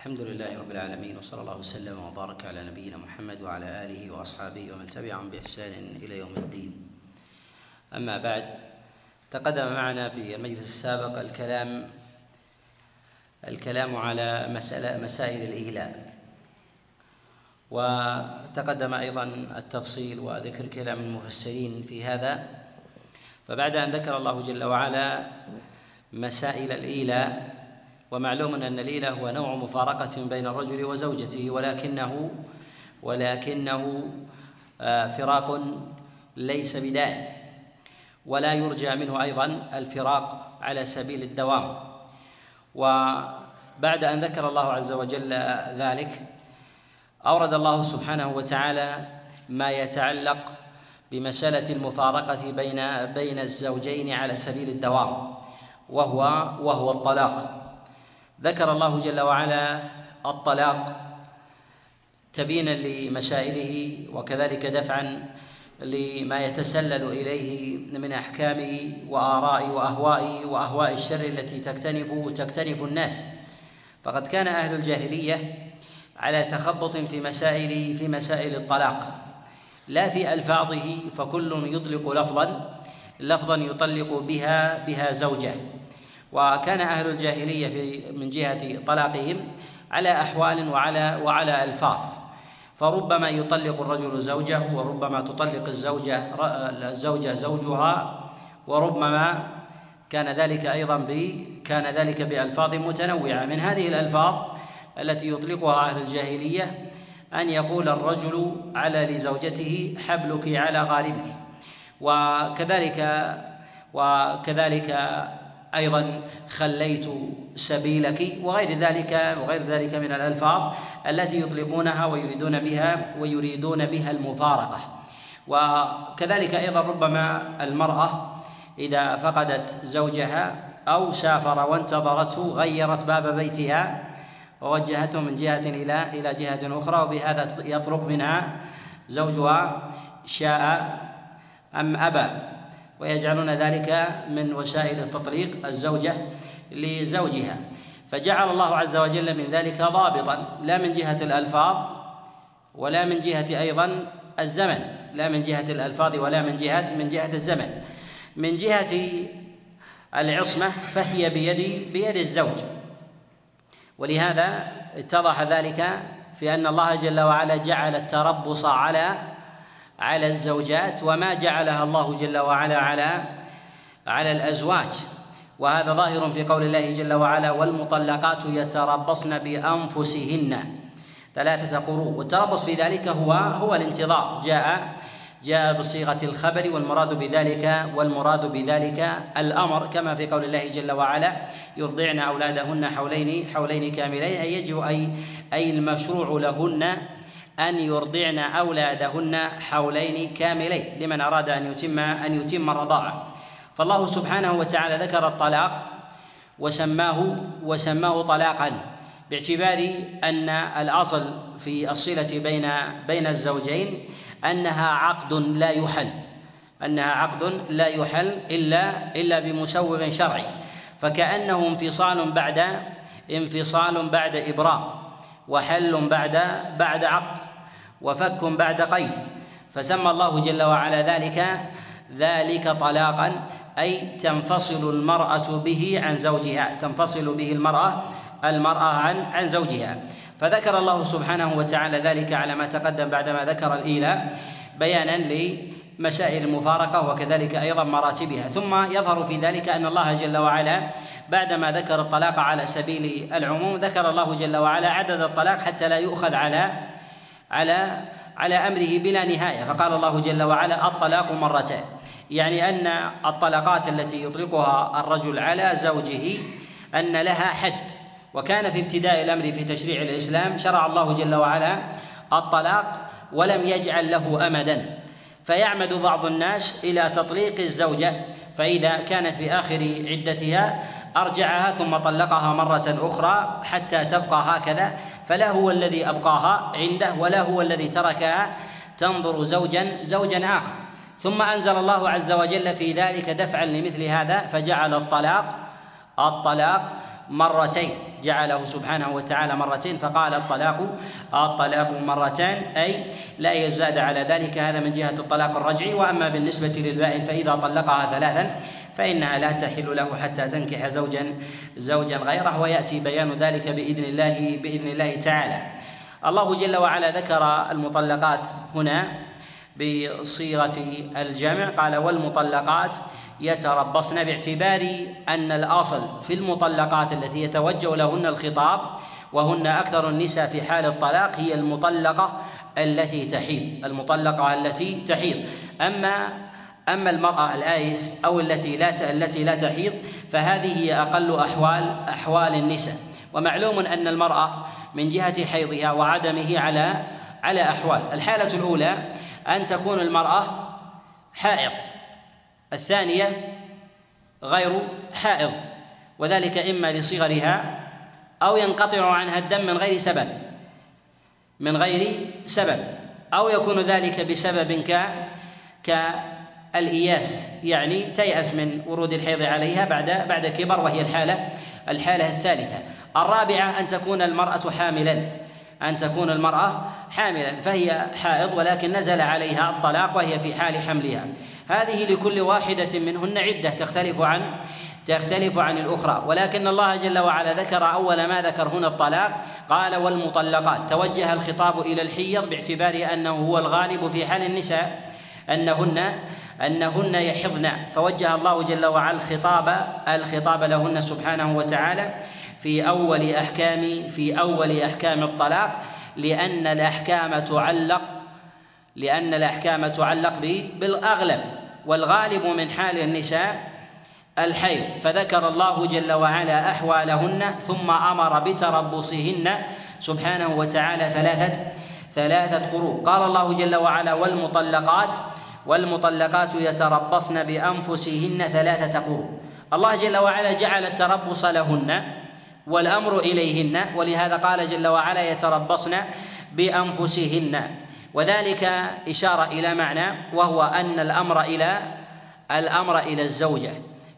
الحمد لله رب العالمين وصلى الله وسلم وبارك على نبينا محمد وعلى آله وأصحابه ومن تبعهم بإحسان إلى يوم الدين. أما بعد تقدم معنا في المجلس السابق الكلام الكلام على مسألة مسائل الإيلاء وتقدم أيضا التفصيل وذكر كلام المفسرين في هذا. فبعد أن ذكر الله جل وعلا مسائل الإيلاء ومعلوم أن الإيلاء هو نوع مفارقة بين الرجل وزوجته ولكنه ولكنه آه، فراق ليس بدائم ولا يرجى منه أيضا الفراق على سبيل الدوام. وبعد أن ذكر الله عز وجل ذلك أورد الله سبحانه وتعالى ما يتعلق بمسألة المفارقة بين بين الزوجين على سبيل الدوام وهو وهو الطلاق. ذكر الله جل وعلا الطلاق تبينا لمسائله وكذلك دفعا لما يتسلل إليه من احكام واراء واهواء وأهواء الشر التي تكتنف تكتنف الناس. فقد كان أهل الجاهلية على تخبط في مسائل في مسائل الطلاق. لا في ألفاظه فكل يطلق لفظا لفظا يطلق بها بها زوجه. وكان أهل الجاهلية في من جهة طلاقهم على أحوال وعلى وعلى ألفاظ. فربما يطلق الرجل زوجه وربما تطلق الزوجة الزوجة زوجها وربما كان ذلك أيضا ب كان ذلك بألفاظ متنوعة. من هذه الألفاظ التي يطلقها أهل الجاهلية أن يقول الرجل على لزوجته حبلك على غاربك وكذلك وكذلك أيضا خليت سبيلك وغير ذلك وغير ذلك من الألفاظ التي يطلقونها ويريدون بها ويريدون بها المفارقة. وكذلك أيضا ربما المرأة إذا فقدت زوجها أو سافر وانتظرته غيرت باب بيتها ووجهته من جهة إلى إلى جهة أخرى وبهذا يطلق منها زوجها شاء أم أبى. ويجعلون ذلك من وسائل التطليق الزوجة لزوجها. فجعل الله عز وجل من ذلك ضابطا لا من جهة الألفاظ ولا من جهة أيضا الزمن لا من جهة الألفاظ ولا من جهة من جهة الزمن. من جهة العصمة فهي بيد بيد الزوج. ولهذا اتضح ذلك في أن الله جل وعلا جعل التربص على على الزوجات وما جعلها الله جل وعلا على على الأزواج. وهذا ظاهر في قول الله جل وعلا والمطلقات يتربصن بأنفسهن. ثلاثة قروء. والتربص في ذلك هو هو الانتظار. جاء جاء بصيغة الخبر والمراد بذلك والمراد بذلك الأمر. كما في قول الله جل وعلا يرضعن أولادهن حولين حولين كاملين أي يجب أي أي المشروع لهن أن يرضعن أولادهن حولين كاملين لمن أراد أن يتم أن يتم الرضاعة. فالله سبحانه وتعالى ذكر الطلاق وسماه وسماه طلاقا باعتبار أن الأصل في الصلة بين بين الزوجين أنها عقد لا يحل أنها عقد لا يحل إلا إلا بمسوغ شرعي. فكأنه انفصال بعد انفصال بعد إبرام وحل بعد بعد عقد. وفك بعد قيد. فسمى الله جل وعلا ذلك ذلك طلاقا أي تنفصل المرأة به عن زوجها تنفصل به المرأة المرأة عن عن زوجها. فذكر الله سبحانه وتعالى ذلك على ما تقدم بعدما ذكر الايلاء بيانا لمسائل المفارقة وكذلك أيضا مراتبها. ثم يظهر في ذلك أن الله جل وعلا بعدما ذكر الطلاق على سبيل العموم ذكر الله جل وعلا عدد الطلاق حتى لا يؤخذ على على على أمره بلا نهاية. فقال الله جل وعلا الطلاق مرتان يعني أن الطلقات التي يطلقها الرجل على زوجه أن لها حد. وكان في ابتداء الأمر في تشريع الإسلام شرع الله جل وعلا الطلاق ولم يجعل له امدا. فيعمد بعض الناس إلى تطليق الزوجة. فإذا كانت في آخر عدتها أرجعها ثم طلقها مرة أخرى حتى تبقى هكذا. فلا هو الذي أبقاها عنده ولا هو الذي تركها. تنظر زوجا زوجا آخر. ثم أنزل الله عز وجل في ذلك دفعا لمثل هذا فجعل الطلاق الطلاق مرتين. جعله سبحانه وتعالى مرتين فقال الطلاق الطلاق مرتان. أي لا يزاد على ذلك هذا من جهة الطلاق الرجعي. وأما بالنسبة للبائن فإذا طلقها ثلاثا فإنها لا تحل له حتى تنكح زوجا زوجا غيره ويأتي بيان ذلك بإذن الله بإذن الله تعالى. الله جل وعلا ذكر المطلقات هنا بصيغة الجمع. قال والمطلقات يتربصن باعتبار أن الأصل في المطلقات التي يتوجه لهن الخطاب وهن أكثر النساء في حال الطلاق هي المطلقة التي تحيض المطلقة التي تحيض. أما أما المرأة الآيس أو التي لا التي لا تحيض فهذه هي أقل احوال أحوال النساء. ومعلوم أن المرأة من جهة حيضها وعدمه على على أحوال. الحالة الأولى أن تكون المرأة حائض. الثانية غير حائض. وذلك إما لصغرها أو ينقطع عنها الدم من غير سبب. من غير سبب. أو يكون ذلك بسبب ك كالإياس يعني تيأس من ورود الحيض عليها بعد بعد كبر وهي الحالة الحالة الثالثة. الرابعة أن تكون المرأة حاملا أن تكون المرأة حاملا فهي حائض ولكن نزل عليها الطلاق وهي في حال حملها. هذه لكل واحدة منهن عدة تختلف عن تختلف عن الأخرى. ولكن الله جل وعلا ذكر أول ما ذكر هنا الطلاق قال والمطلقات توجه الخطاب إلى الحيض باعتبار أنه هو الغالب في حال النساء أنهن أنهن يحضن. فوجه الله جل وعلا الخطاب الخطاب لهن سبحانه وتعالى في أول أحكام في أول أحكام الطلاق لأن الأحكام تعلق لأن الأحكام تعلق بالأغلب والغالب من حال النساء الحيض. فذكر الله جل وعلا أحوالهن ثم أمر بتربصهن سبحانه وتعالى ثلاثة ثلاثة قروء. قال الله جل وعلا والمطلقات والمطلقات يتربصن بأنفسهن ثلاثة قروء الله جل وعلا جعل التربص لهن والأمر إليهن ولهذا قال جل وعلا يتربصن بأنفسهن. وذلك إشارة إلى معنى وهو أن الأمر إلى الأمر إلى الزوجة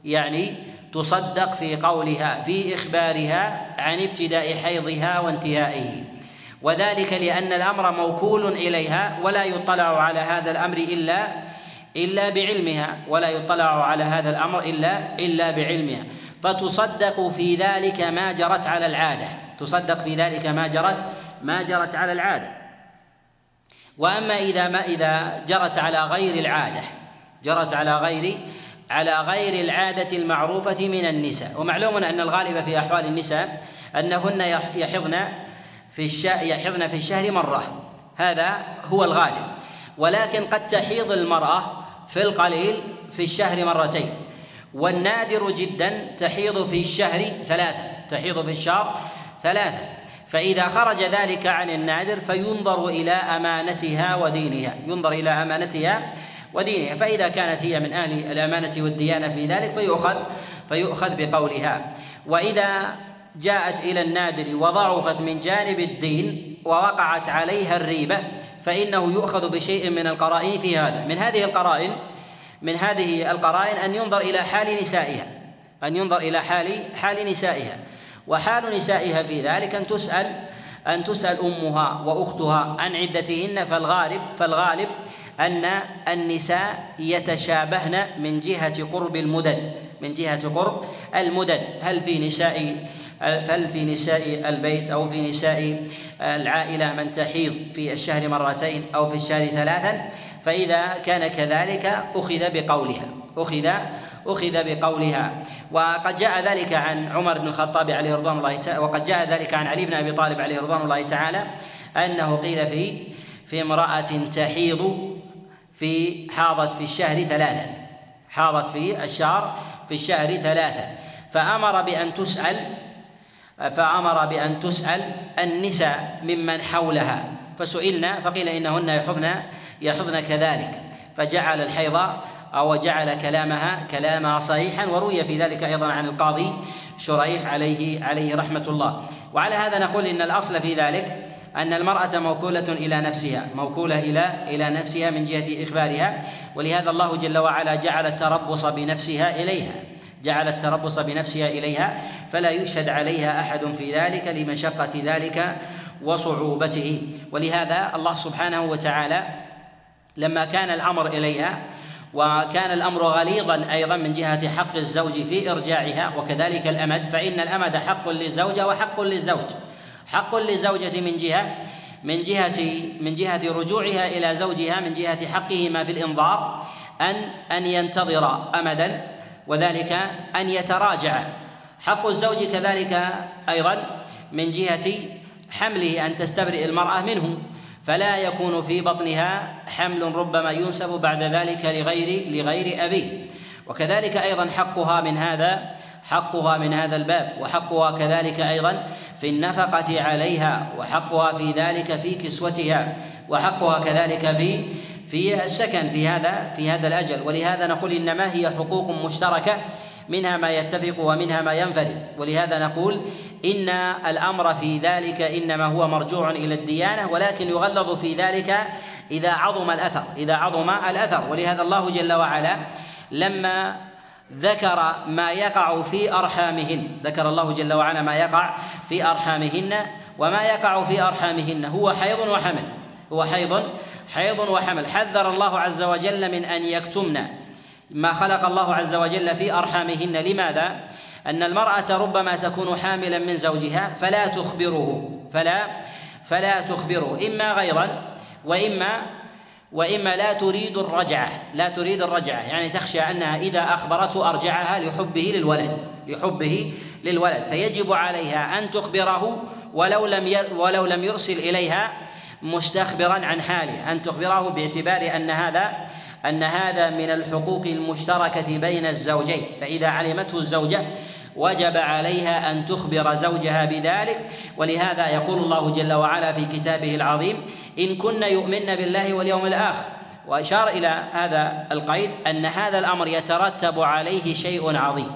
يعني تصدق في قولها في إخبارها عن ابتداء حيضها وانتهائه. وذلك لأن الأمر موكول إليها ولا يطلع على هذا الأمر إلا إلا بعلمها ولا يطلع على هذا الأمر إلا إلا بعلمها. فتصدق في ذلك ما جرت على العادة. تصدق في ذلك ما جرت ما جرت على العادة. وأما إذا ما إذا جرت على غير العادة جرت على غير على غير العادة المعروفة من النساء. ومعلوم أن الغالب في أحوال النساء أنهن يحضن في الشهر يحضن في الشهر مرة. هذا هو الغالب. ولكن قد تحيض المرأة في القليل في الشهر مرتين. والنادر جدا تحيض في الشهر ثلاثة. تحيض في الشهر ثلاثة. فإذا خرج ذلك عن النادر فينظر إلى أمانتها ودينها. ينظر إلى أمانتها ودينها. فإذا كانت هي من أهل الأمانة والديانة في ذلك فيؤخذ فيؤخذ بقولها. وإذا جاءت إلى النادر وضعفت من جانب الدين ووقعت عليها الريبة فإنه يؤخذ بشيء من القرائن في هذا. من هذه القرائن من هذه القرائن أن ينظر إلى حال نسائها أن ينظر إلى حال حال نسائها. وحال نسائها في ذلك أن تسأل أن تسأل أمها وأختها عن عدتهن فالغالب فالغالب أن النساء يتشابهن من جهة قرب المدد من جهة قرب المدد. هل في نساء هل في نساء البيت أو في نساء العائلة من تحيض في الشهر مرتين أو في الشهر ثلاثا؟ فإذا كان كذلك أخذ بقولها أخذ أخذ بقولها. وقد جاء ذلك عن عمر بن الخطاب عليه رضوان الله تعالى وقد جاء ذلك عن علي بن أبي طالب عليه رضوان الله تعالى أنه قيل في في امرأة تحيض في حاضت في الشهر ثلاثا حاضت في الشهر في الشهر ثلاثا. فأمر بأن تسأل فأمر بأن تسأل النساء ممن حولها. فسئلنا فقيل إنهن يحضن يحضن كذلك. فجعل الحيض أو جعل كلامها كلامها صحيحا وروي في ذلك أيضا عن القاضي شريح عليه عليه رحمة الله. وعلى هذا نقول إن الأصل في ذلك أن المرأة موكولة إلى نفسها موكولة إلى إلى نفسها من جهة إخبارها. ولهذا الله جل وعلا جعل التربص بنفسها إليها. جعل التربص بنفسها إليها فلا يشهد عليها أحد في ذلك لمشقة ذلك وصعوبته. ولهذا الله سبحانه وتعالى لما كان الأمر إليها وكان الأمر غليظا أيضا من جهة حق الزوج في إرجاعها وكذلك الأمد فإن الأمد حق للزوجة وحق للزوج. حق للزوجة من جهة من جهة من جهة رجوعها إلى زوجها من جهة حقهما في الإنظار أن أن ينتظر أمدا وذلك أن يتراجع. حق الزوج كذلك أيضا من جهة حمله أن تستبرئ المرأة منه فلا يكون في بطنها حمل ربما ينسب بعد ذلك لغير لغير أبيه. وكذلك أيضا حقها من هذا حقها من هذا الباب وحقها كذلك أيضا في النفقة عليها وحقها في ذلك في كسوتها وحقها كذلك في في السكن في هذا في هذا الأجل. ولهذا نقول إنما هي حقوق مشتركة منها ما يتفق ومنها ما ينفرد. ولهذا نقول إن الأمر في ذلك إنما هو مرجوع إلى الديانة ولكن يغلظ في ذلك إذا عظم الأثر إذا عظم الأثر. ولهذا الله جل وعلا لما ذكر ما يقع في أرحامهن ذكر الله جل وعلا ما يقع في أرحامهن وما يقع في أرحامهن هو حيض وحمل. هو حيض حيض وحمل. حذر الله عز وجل من أن يكتمن. ما خلق الله عز وجل في أرحامهن. لماذا؟ أن المرأة ربما تكون حاملا من زوجها فلا تخبره. فلا فلا تخبره. إما غيظا وإما وإما لا تريد الرجعة. لا تريد الرجعة. يعني تخشى أنها إذا أخبرته أرجعها لحبه للولد. لحبه للولد. فيجب عليها أن تخبره ولو لم ولو لم يرسل إليها مستخبرا عن حاله. أن تخبره باعتبار أن هذا أن هذا من الحقوق المشتركة بين الزوجين. فإذا علمته الزوجة وجب عليها أن تخبر زوجها بذلك. ولهذا يقول الله جل وعلا في كتابه العظيم إن كن يؤمن بالله واليوم الآخر. وأشار إلى هذا القيد أن هذا الأمر يترتب عليه شيء عظيم.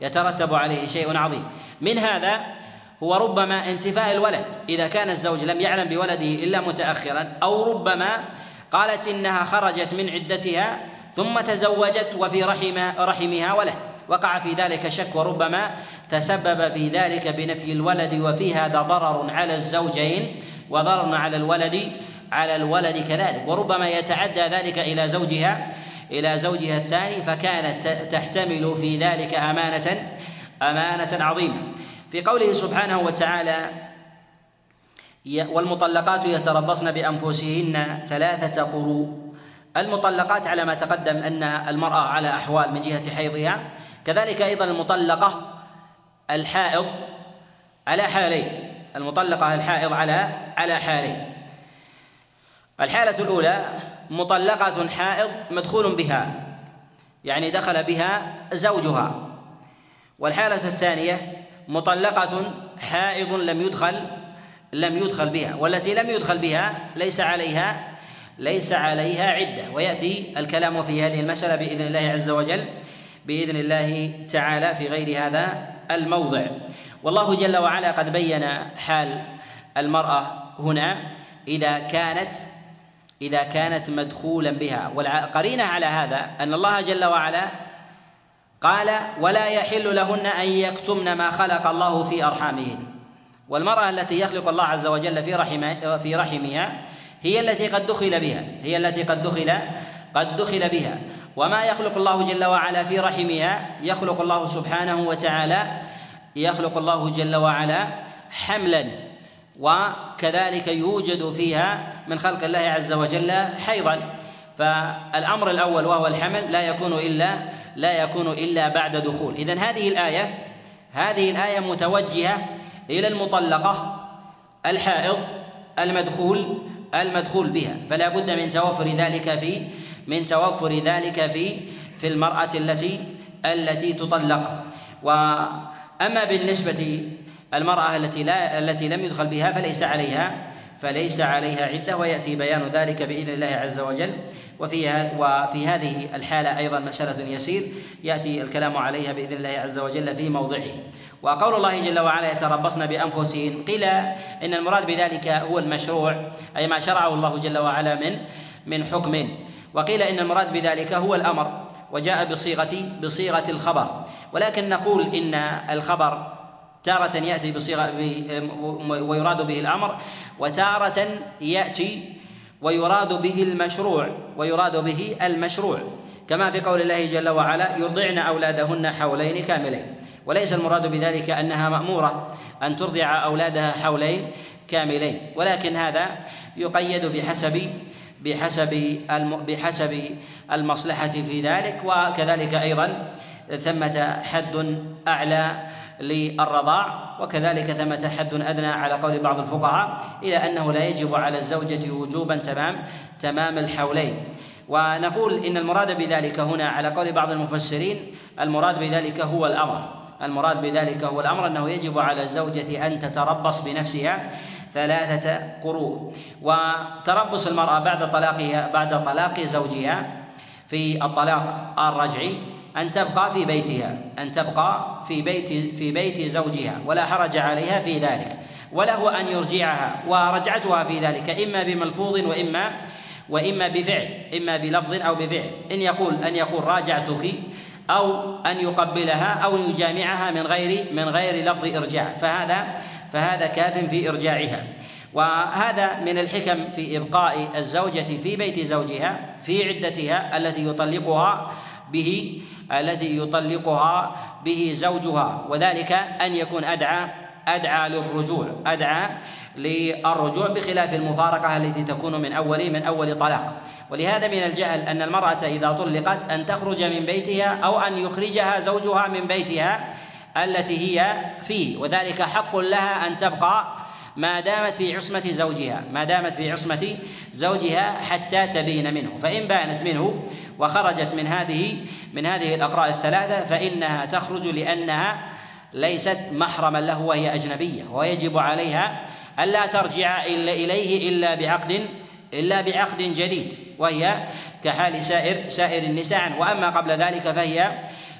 يترتب عليه شيء عظيم. من هذا هو ربما انتفاء الولد إذا كان الزوج لم يعلم بولده إلا متاخرا أو ربما قالت إنها خرجت من عدتها ثم تزوجت وفي رحم رحمها ولد. وقع في ذلك شك وربما تسبب في ذلك بنفي الولد وفي هذا ضرر على الزوجين وضرر على الولد على الولد كذلك. وربما يتعدى ذلك إلى زوجها إلى زوجها الثاني فكانت تحتمل في ذلك أمانة أمانة عظيمة. في قوله سبحانه وتعالى والمطلقات يتربصن بأنفسهن ثلاثة قروء المطلقات على ما تقدم أن المرأة على أحوال من جهة حيضها كذلك أيضا المطلقة الحائض على حالين. المطلقة الحائض على على حالين. الحالة الأولى مطلقة حائض مدخول بها يعني دخل بها زوجها. والحالة الثانية مطلقة حائض لم يدخل لم يدخل بها والتي لم يدخل بها ليس عليها ليس عليها عدة. ويأتي الكلام في هذه المسألة بإذن الله عز وجل بإذن الله تعالى في غير هذا الموضع. والله جل وعلا قد بين حال المرأة هنا إذا كانت إذا كانت مدخولا بها. والقرينة على هذا أن الله جل وعلا قال ولا يحل لهن أن يكتمن ما خلق الله في أرحامهن. والمرأة التي يخلق الله عز وجل في رحم في رحمها هي التي قد دخل بها هي التي قد دخل قد دخل بها. وما يخلق الله جل وعلا في رحمها يخلق الله سبحانه وتعالى يخلق الله جل وعلا حملا. وكذلك يوجد فيها من خلق الله عز وجل حيضا. فالأمر الأول وهو الحمل لا يكون إلا لا يكون إلا بعد دخول. اذا هذه الآية هذه الآية متوجهة إلى المطلقة الحائض المدخول المدخول بها. فلا بد من توفر ذلك في من توفر ذلك في في المرأة التي التي تطلق. وأما بالنسبة المرأة التي لا التي لم يدخل بها فليس عليها فليس عليها عدة ويأتي بيان ذلك بإذن الله عز وجل. وفي وفي هذه الحالة أيضا مسألة يسير يأتي الكلام عليها بإذن الله عز وجل في موضعه. وقول الله جل وعلا يتربصن بأنفسهن. قيل إن المراد بذلك هو المشروع أي ما شرعه الله جل وعلا من من حكم. وقيل إن المراد بذلك هو الأمر وجاء بصيغة بصيغة الخبر. ولكن نقول إن الخبر تارة يأتي بصيغة ويراد به الأمر وتارة يأتي ويراد به المشروع ويراد به المشروع. كما في قول الله جل وعلا يرضعن أولادهن حولين كاملين. وليس المراد بذلك أنها مأمورة أن ترضع أولادها حولين كاملين ولكن هذا يقيد بحسب بحسب بحسب المصلحة في ذلك وكذلك أيضا ثمة حد أعلى للرضاع وكذلك ثمة حد أدنى على قول بعض الفقهاء إلى أنه لا يجب على الزوجة وجوبا تمام تمام الحولين. ونقول إن المراد بذلك هنا على قول بعض المفسرين المراد بذلك هو الأمر. المراد بذلك هو الأمر أنه يجب على الزوجة أن تتربص بنفسها ثلاثة قروء. وتربص المرأة بعد طلاقها بعد طلاق زوجها في الطلاق الرجعي أن تبقى في بيتها أن تبقى في بيت في بيت زوجها ولا حرج عليها في ذلك وله أن يرجعها ورجعتها في ذلك إما بملفوظ وإما وإما بفعل إما بلفظ أو بفعل. إن يقول أن يقول راجعتك أو أن يقبلها أو يجامعها من غير من غير لفظ إرجاع. فهذا فهذا كاف في إرجاعها. وهذا من الحكم في إبقاء الزوجة في بيت زوجها في عدتها التي يطلقها به التي يطلقها به زوجها وذلك أن يكون أدعى أدعى للرجوع أدعى للرجوع بخلاف المفارقة التي تكون من أول من أول طلاق. ولهذا من الجهل أن المرأة إذا طلقت أن تخرج من بيتها أو أن يخرجها زوجها من بيتها التي هي فيه وذلك حق لها أن تبقى ما دامت في عصمة زوجها ما دامت في عصمة زوجها حتى تبين منه. فإن بانت منه وخرجت من هذه من هذه الأقراء الثلاثة فإنها تخرج لأنها ليست محرما له وهي أجنبية ويجب عليها ألا ترجع إلا إليه إلا بعقد إلا بعقد جديد وهي كحال سائر سائر النساء. وأما قبل ذلك فهي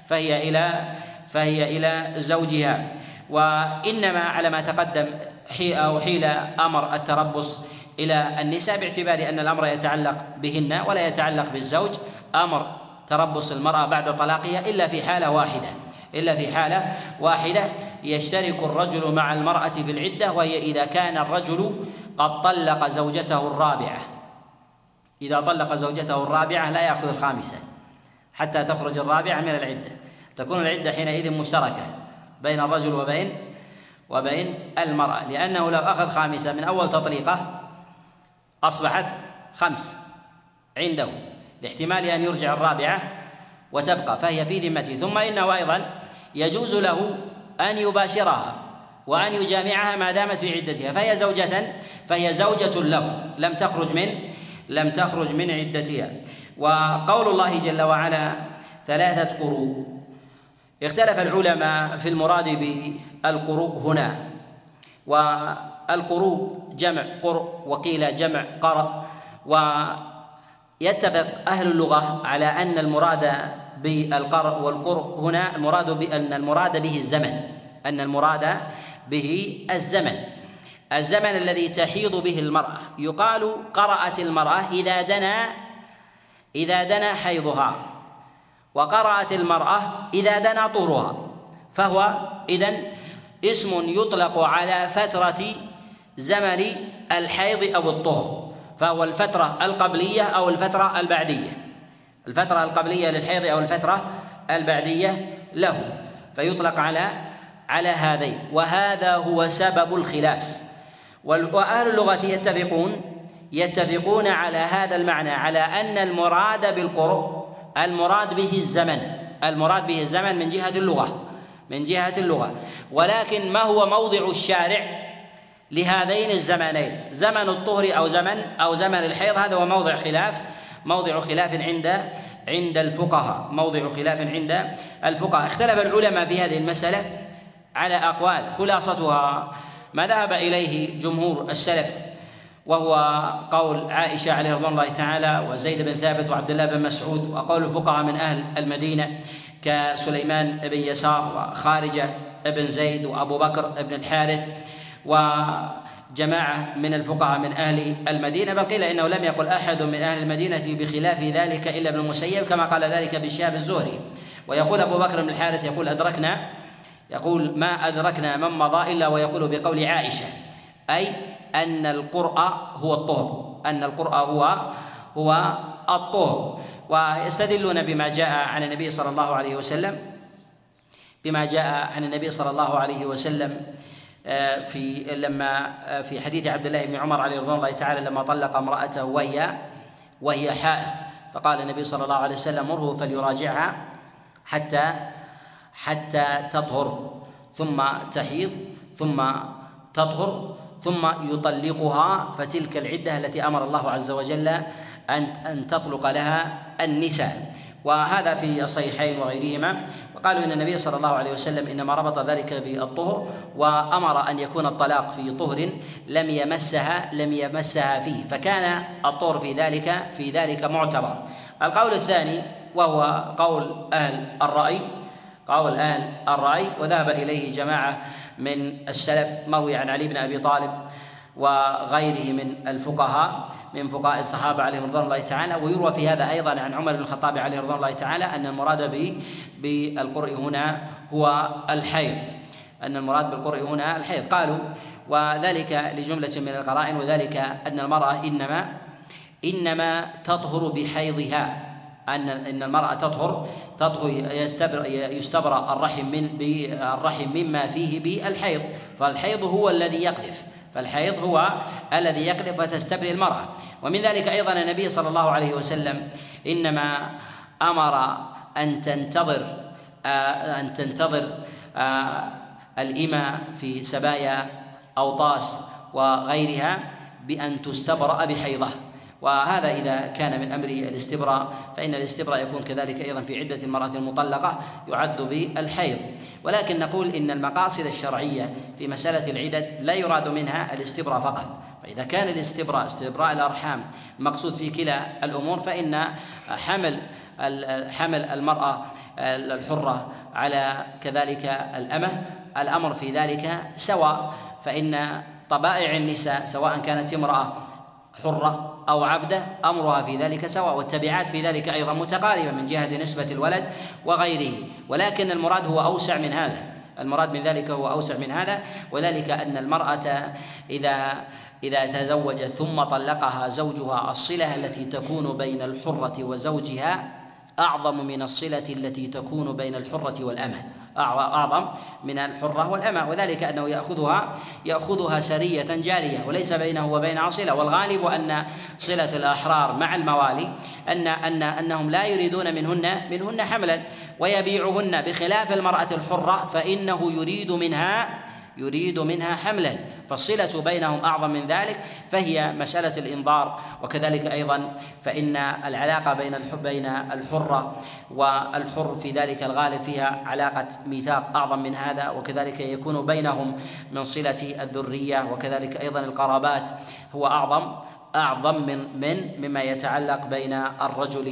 فهي إلى فهي إلى زوجها. وإنما على ما تقدم أو حيل أمر التربص إلى النساء باعتبار أن الأمر يتعلق بهن ولا يتعلق بالزوج. أمر تربص المرأة بعد طلاقها إلا في حالة واحدة إلا في حالة واحدة يشترك الرجل مع المرأة في العدة وهي إذا كان الرجل قد طلق زوجته الرابعة. إذا طلق زوجته الرابعة لا يأخذ الخامسة حتى تخرج الرابعة من العدة. تكون العدة حينئذ مشتركة بين الرجل وبين وبين المرأة لأنه لو أخذ خامسة من أول تطليقة أصبحت خمس عنده لاحتمال أن يرجع الرابعة وتبقى فهي في ذمته. ثم إنه أيضا يجوز له أن يباشرها وأن يجامعها ما دامت في عدتها فهي زوجة فهي زوجة له لم تخرج من لم تخرج من عدتها. وقول الله جل وعلا ثلاثة قروء اختلف العلماء في المراد بالقروء هنا. والقروء جمع قرء وقيل جمع قرء. ويتفق أهل اللغة على أن المراد بالقرء والقرء هنا المراد بأن المراد به الزمن أن المراد به الزمن. الزمن الذي تحيض به المرأة. يقال قرأت المرأة إذا دنا إذا دنا حيضها. وقرأت المرأة إذا دنا طهرها فهو إذن اسم يطلق على فترة زمن الحيض أو الطهر فهو الفترة القبلية أو الفترة البعدية. الفترة القبلية للحيض أو الفترة البعدية له فيطلق على على هذين. وهذا هو سبب الخلاف. وأهل اللغة يتفقون يتفقون على هذا المعنى على أن المراد بالقرب المراد به الزمن. المراد به الزمن من جهة اللغة. من جهة اللغة. ولكن ما هو موضع الشارع لهذين الزمانين زمن الطهر أو زمن أو زمن الحيض هذا هو موضع خلاف. موضع خلاف عند عند الفقهاء. موضع خلاف عند الفقهاء. اختلف العلماء في هذه المسألة على أقوال. خلاصتها ما ذهب إليه جمهور السلف وهو قول عائشة عليه رضوان الله تعالى وزيد بن ثابت وعبد الله بن مسعود وقول الفقهاء من أهل المدينة كسليمان بن يسار وخارجة بن زيد وأبو بكر بن الحارث و جماعة من الفقهاء من أهل المدينة. بل قيل إنه لم يقل أحد من أهل المدينة بخلاف ذلك إلا ابن المسيب كما قال ذلك بشهاب الزهري. ويقول أبو بكر بن الحارث يقول أدركنا يقول ما أدركنا من مضى إلا ويقول بقول عائشة. أي أن القرء هو الطهر أن القرء هو هو الطهر ويستدلون بما جاء عن النبي صلى الله عليه وسلم بما جاء عن النبي صلى الله عليه وسلم آه، في لما آه، في حديث عبد الله بن عمر عليه رضوان الله تعالى لما طلق امرأته وهي وهي حائض. فقال النبي صلى الله عليه وسلم مره فليراجعها حتى حتى تطهر ثم تحيض ثم تطهر ثم يطلقها فتلك العدة التي أمر الله عز وجل أن أن تطلق لها النساء. وهذا في الصحيحين وغيرهما. وقالوا إن النبي صلى الله عليه وسلم إنما ربط ذلك بالطهر وأمر أن يكون الطلاق في طهر لم يمسها لم يمسها فيه. فكان الطهر في ذلك في ذلك معتبر. القول الثاني وهو قول أهل الراي قول أهل الرأي وذهب إليه جماعة من السلف مروي عن علي بن أبي طالب وغيره من الفقهاء من فقهاء الصحابة عليهم رضوان الله تعالى. ويروى في هذا أيضا عن عمر بن الخطاب عليه رضوان الله تعالى أن المراد بالقرء هنا هو الحيض. أن المراد بالقرء هنا الحيض. قالوا وذلك لجملة من القرائن وذلك أن المرأة إنما إنما تطهر بحيضها. أن إن المرأة تطهر تطهر يستبرأ الرحم من بالرحم مما فيه بالحيض. فالحيض هو الذي يقذف. فالحيض هو الذي يقذف وتستبرئ المرأة. ومن ذلك أيضا النبي صلى الله عليه وسلم إنما أمر أن تنتظر آه، أن تنتظر آه، الإماء في سبايا أوطاس وغيرها بأن تستبرأ بحيضه. وهذا إذا كان من أمر الاستبراء فإن الاستبراء يكون كذلك أيضا في عدة المرأة المطلقة يعد بالحيض. ولكن نقول إن المقاصد الشرعية في مسألة العدد لا يراد منها الاستبراء فقط. فإذا كان الاستبراء استبراء الأرحام مقصود في كلا الأمور فإن حمل حمل المرأة الحرة على كذلك الأمة الأمر في ذلك سواء. فإن طبائع النساء سواء كانت امرأة حرة أو عبدة أمرها في ذلك سواء والتبعات في ذلك أيضا متقاربة من جهة نسبة الولد وغيره. ولكن المراد هو أوسع من هذا. المراد من ذلك هو أوسع من هذا وذلك أن المرأة إذا إذا تزوجت ثم طلقها زوجها الصلة التي تكون بين الحرة وزوجها أعظم من الصلة التي تكون بين الحرة والأمة. أعظم من الحرة والأمة وذلك أنه يأخذها يأخذها سرية جارية وليس بينه وبينها صلة والغالب أن صلة الأحرار مع الموالي أن أن أنهم لا يريدون منهن منهن حملا ويبيعهن بخلاف المرأة الحرة فإنه يريد منها يريد منها حملا فالصلة بينهم أعظم من ذلك فهي مسألة الإنظار وكذلك أيضا فإن العلاقة بين الحب بين الحرة والحر في ذلك الغالب فيها علاقة ميثاق أعظم من هذا وكذلك يكون بينهم من صلة الذرية وكذلك أيضا القرابات هو أعظم. أعظم من من مما يتعلق بين الرجل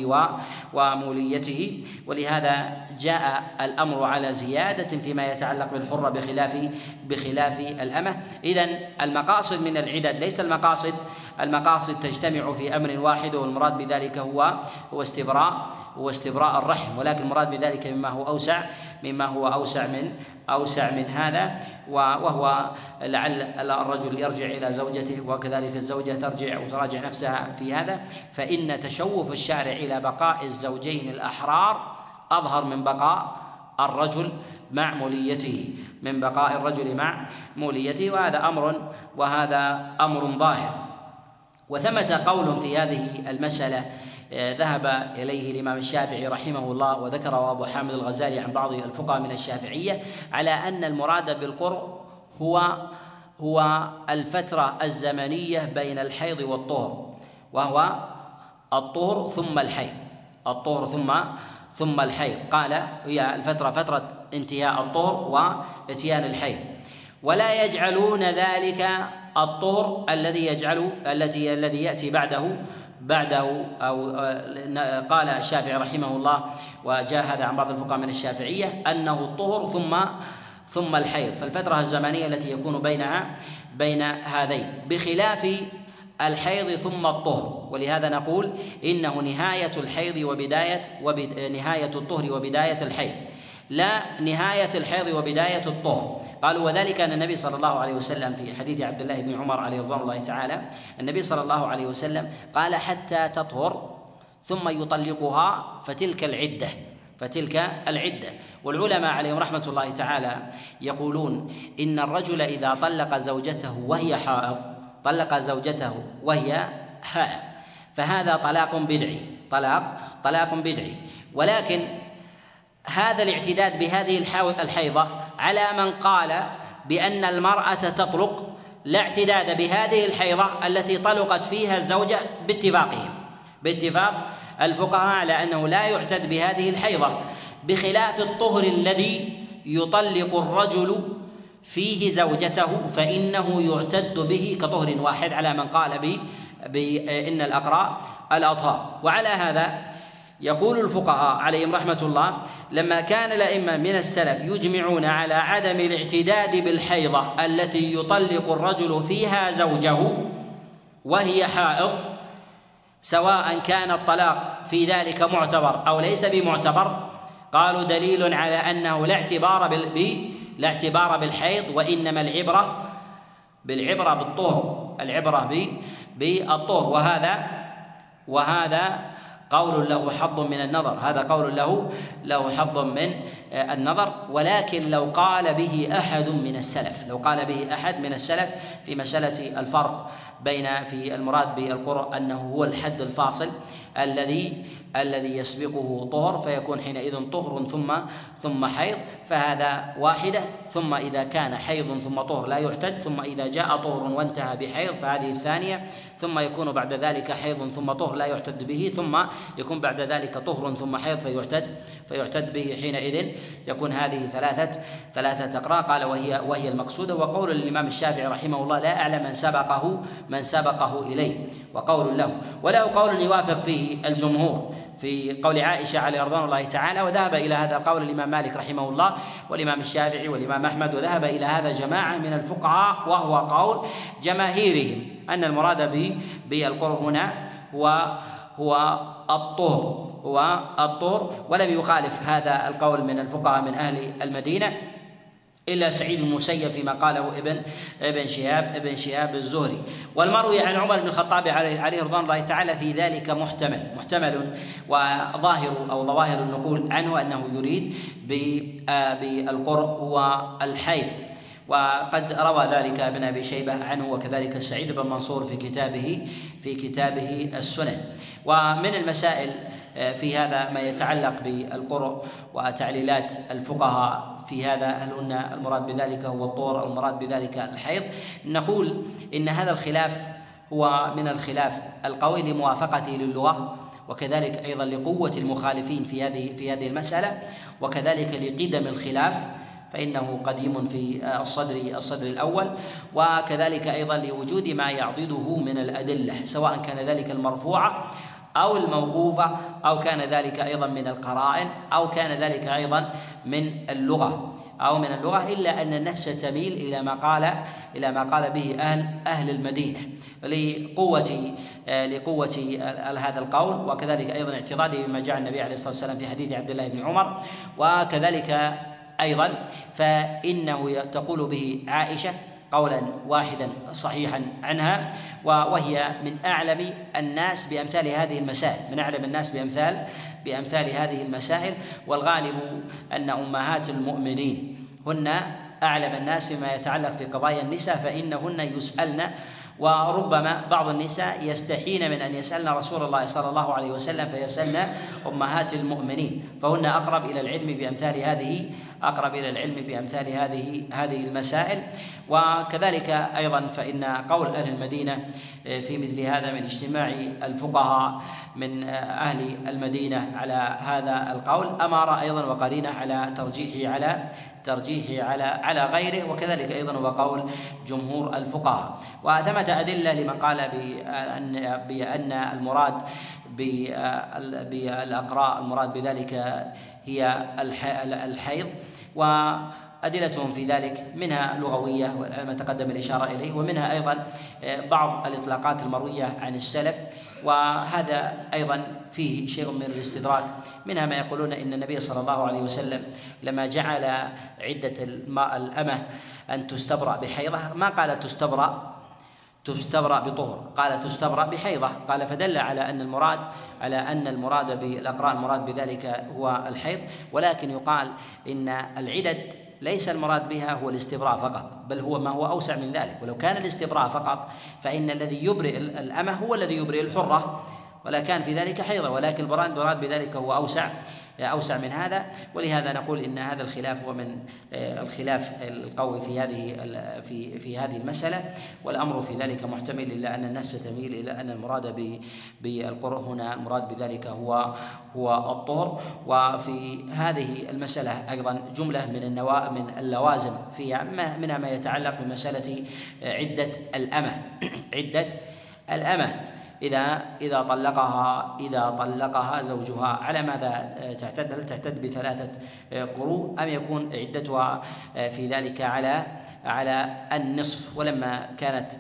وموليته. ولهذا جاء الأمر على زيادة فيما يتعلق بالحرة بخلاف بخلاف الأمة. إذا المقاصد من العدد ليس المقاصد المقاصد تجتمع في أمر واحد والمراد بذلك هو هو استبراء هو استبراء الرحم. ولكن المراد بذلك مما هو أوسع مما هو أوسع من أوسع من هذا وهو لعل الرجل يرجع إلى زوجته وكذلك الزوجة ترجع وتراجع نفسها في هذا. فإن تشوف الشارع إلى بقاء الزوجين الأحرار أظهر من بقاء الرجل مع موليته من بقاء الرجل مع موليته. وهذا أمر وهذا أمر ظاهر. وثمة قول في هذه المسألة ذهب إليه الإمام الشافعي رحمه الله وذكره أبو حامد الغزالي عن بعض الفقهاء من الشافعية على أن المراد بالقرء هو هو الفترة الزمنية بين الحيض والطهر وهو الطهر ثم الحيض الطهر ثم ثم الحيض. قال هي الفترة فترة انتهاء الطهر واتيان الحيض. ولا يجعلون ذلك الطهر الذي يجعل التي الذي يأتي بعده بعده أو آه، قال الشافعي رحمه الله وجاء هذا عن بعض الفقهاء من الشافعية أنه الطهر ثم ثم الحيض فالفترة الزمنية التي يكون بينها بين هذين بخلاف الحيض ثم الطهر. ولهذا نقول إنه نهاية الحيض وبداية نهاية الطهر وبداية الحيض. لا نهاية الحيض وبداية الطهر. قالوا وذلك أن النبي صلى الله عليه وسلم في حديث عبد الله بن عمر عليه رضوان الله تعالى النبي صلى الله عليه وسلم قال حتى تطهر ثم يطلقها فتلك العدة فتلك العدة. والعلماء عليهم رحمة الله تعالى يقولون إن الرجل إذا طلق زوجته وهي حائض طلق زوجته وهي حائض فهذا طلاق بدعي طلاق طلاق بدعي. ولكن هذا الاعتداد بهذه الحيضة على من قال بأن المرأة تطلق لا اعتداد بهذه الحيضة التي طلقت فيها الزوجة باتفاقهم. باتفاق الفقهاء على أنه لا يعتد بهذه الحيضة بخلاف الطهر الذي يطلق الرجل فيه زوجته فإنه يعتد به كطهر واحد على من قال بإن الأقراء الأطهار. وعلى هذا يقول الفقهاء عليهم رحمة الله لما كان الأئمة من السلف يجمعون على عدم الاعتداد بالحيضة التي يطلق الرجل فيها زوجه وهي حائض سواء كان الطلاق في ذلك معتبر أو ليس بمعتبر قالوا دليل على أنه لا اعتبار بال لا اعتبار بالحيض وإنما العبرة بالعبرة بالطهر العبرة بالطهر وهذا وهذا قول له حظ من النظر. هذا قول له له حظ من النظر. ولكن لو قال به أحد من السلف لو قال به أحد من السلف في مسألة الفرق بين في المراد بالقرء أنه هو الحد الفاصل الذي الذي يسبقه طهر فيكون حينئذ طهر ثم ثم حيض فهذا واحدة. ثم إذا كان حيض ثم طهر لا يعتد ثم إذا جاء طهر وانتهى بحيض فهذه الثانية. ثم يكون بعد ذلك حيض ثم طهر لا يعتد به ثم يكون بعد ذلك طهر ثم حيض فيعتد فيعتد به حينئذ. يكون هذه ثلاثة ثلاثة أقراء قال وهي وهي المقصودة. وقول الإمام الشافعي رحمه الله لا أعلم من سبقه من سبقه إليه. وقول له وله قول يوافق فيه الجمهور. في قول عائشة عليه رضوان الله تعالى وذهب إلى هذا قول الإمام مالك رحمه الله والإمام الشافعي والإمام أحمد وذهب إلى هذا جماعة من الفقهاء وهو قول جماهيرهم أن المراد بالقرب هنا هو هو الطهر هو الطهر ولم يخالف هذا القول من الفقهاء من أهل المدينة. إلا سعيد المسيب فيما قاله ابن ابن شهاب ابن شهاب الزهري. والمروي عن عمر بن الخطاب عليه رضوان الله تعالى في ذلك محتمل محتمل وظاهر أو ظواهر النقول عنه أنه يريد بالقرء هو الحيض وقد روى ذلك ابن أبي شيبة عنه وكذلك سعيد بن منصور في كتابه في كتابه السنن. ومن المسائل في هذا ما يتعلق بالقرء وتعليلات الفقهاء في هذا هل هن المراد بذلك هو الطور أو المراد بذلك الحيض. نقول إن هذا الخلاف هو من الخلاف القوي لموافقته للغة وكذلك أيضا لقوة المخالفين في هذه في هذه المسألة وكذلك لقدم الخلاف فإنه قديم في الصدر الصدر الأول وكذلك أيضا لوجود ما يعضده من الأدلة سواء كان ذلك المرفوعة أو الموقوفة أو كان ذلك أيضا من القرائن أو كان ذلك أيضا من اللغة. أو من اللغة إلا أن النفس تميل إلى ما قال إلى ما قال به أهل أهل المدينة. لقوة لقوة هذا القول وكذلك أيضا اعتراضه بما جاء النبي عليه الصلاة والسلام في حديث عبد الله بن عمر وكذلك أيضا فإنه تقول به عائشة قولا واحدا صحيحا عنها وهي من أعلم الناس بأمثال هذه المسائل من أعلم الناس بامثال بأمثال هذه المسائل والغالب أن أمهات المؤمنين هن أعلم الناس بما يتعلق في قضايا النساء فإنهن يسألن وربما بعض النساء يستحين من أن يسألن رسول الله صلى الله عليه وسلم فيسألن أمهات المؤمنين فهن أقرب إلى العلم بأمثال هذه أقرب إلى العلم بأمثال هذه هذه المسائل. وكذلك أيضا فإن قول أهل المدينة في مثل هذا من اجتماع الفقهاء من أهل المدينة على هذا القول. أمر أيضا وقرينة على ترجيحه على ترجيحه على على غيره وكذلك أيضا هو قول جمهور الفقهاء. وثمة أدلة لمن قال بان بأن المراد بالاقراء المراد بذلك هي الحيض و أدلتهم في ذلك منها لغوية ما تقدم الإشارة إليه ومنها أيضا بعض الإطلاقات المروية عن السلف وهذا أيضا فيه شيء من الاستدراك منها ما يقولون إن النبي صلى الله عليه وسلم لما جعل الماء الأمة أن تستبرأ بحيضة ما قال تستبرأ؟ تستبرأ بطهر. قال تستبرأ بحيضة. قال فدل على أن المراد على أن المراد بالأقراء المراد بذلك هو الحيض. ولكن يقال إن العدد ليس المراد بها هو الاستبراء فقط بل هو ما هو أوسع من ذلك. ولو كان الاستبراء فقط فإن الذي يبرئ الأمة هو الذي يبرئ الحرة. ولا كان في ذلك حيضا ولكن المراد بذلك هو أوسع. أوسع من هذا. ولهذا نقول إن هذا الخلاف هو من آه، الخلاف القوي في هذه في في هذه المسألة. والأمر في ذلك محتمل إلا أن النفس تميل إلى أن المراد بالقرء هنا المراد بذلك هو هو الطهر. وفي هذه المسألة أيضا جملة من النوا من اللوازم فيها منها ما يتعلق بمسألة عدة الأمة. عدة الأمة. إذا إذا طلقها إذا طلقها زوجها. على ماذا تعتد هل تعتد بثلاثة قروء أم يكون عدتها في ذلك على على النصف؟ ولما كانت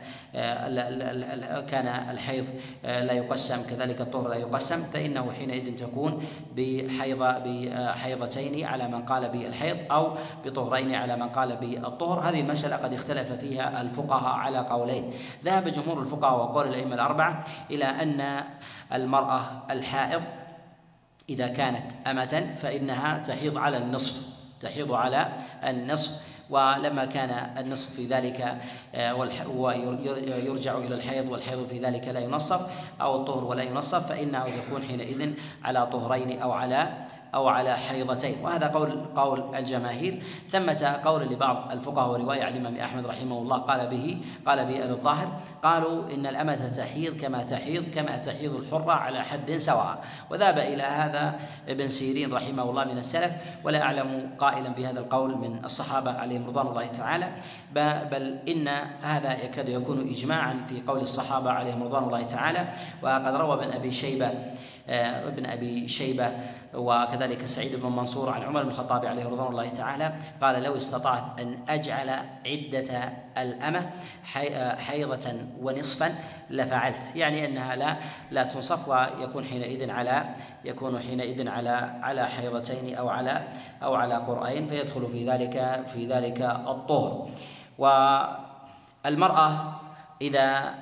كان الحيض لا يقسم كذلك الطهر لا يقسم فإنه حينئذ تكون بحيض بحيضتين على من قال بالحيض أو بطهرين على من قال بالطهر. هذه المسألة قد اختلف فيها الفقهاء على قولين. ذهب جمهور الفقهاء وقول الأئمة الأربعة إلى أن المرأة الحائض إذا كانت أمة فإنها تحيض على النصف تحيض على النصف. ولما كان النصف في ذلك آه، ويرجع إلى الحيض والحيض في ذلك لا ينصف أو الطهر ولا ينصف فإنه يكون حينئذ على طهرين أو على أو على حيضتين. وهذا قول قول الجماهير. ثمة قول لبعض الفقهاء ورواية الإمام أحمد رحمه الله قال به قال به الظاهر قالوا إن الأمة تحيض كما تحيض كما تحيض الحرة على حد سواء. وذهب إلى هذا ابن سيرين رحمه الله من السلف ولا أعلم قائلا بهذا القول من الصحابة عليهم رضوان الله تعالى. بل إن هذا يكاد يكون إجماعا في قول الصحابة عليهم رضوان الله تعالى. وقد روى ابن أبي شيبة آه، ابن أبي شيبة وكذلك سعيد بن منصور عن عمر بن الخطاب عليه رضوان الله تعالى قال لو استطعت أن أجعل عدة الأمة حيضة ونصفا لفعلت. يعني أنها لا لا تنصف ويكون حينئذ على يكون حينئذ على على حيضتين أو على أو على قرئين فيدخل في ذلك في ذلك الطهر. والمرأة إذا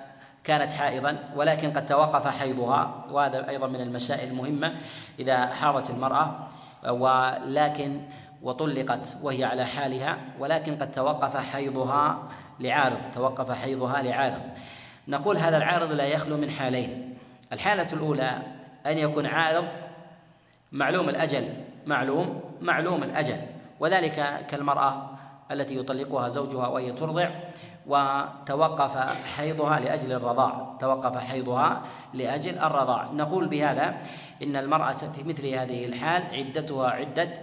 كانت حائضا ولكن قد توقف حيضها وهذا أيضا من المسائل المهمة إذا حاضت المرأة ولكن وطلقت وهي على حالها ولكن قد توقف حيضها لعارض توقف حيضها لعارض. نقول هذا العارض لا يخلو من حالين. الحالة الأولى أن يكون عارض معلوم الأجل معلوم معلوم الأجل. وذلك كالمرأة التي يطلقها زوجها وهي ترضع. وتوقف حيضها لأجل الرضاع. توقف حيضها لأجل الرضاع. نقول بهذا إن المرأة في مثل هذه الحال عدتها عدة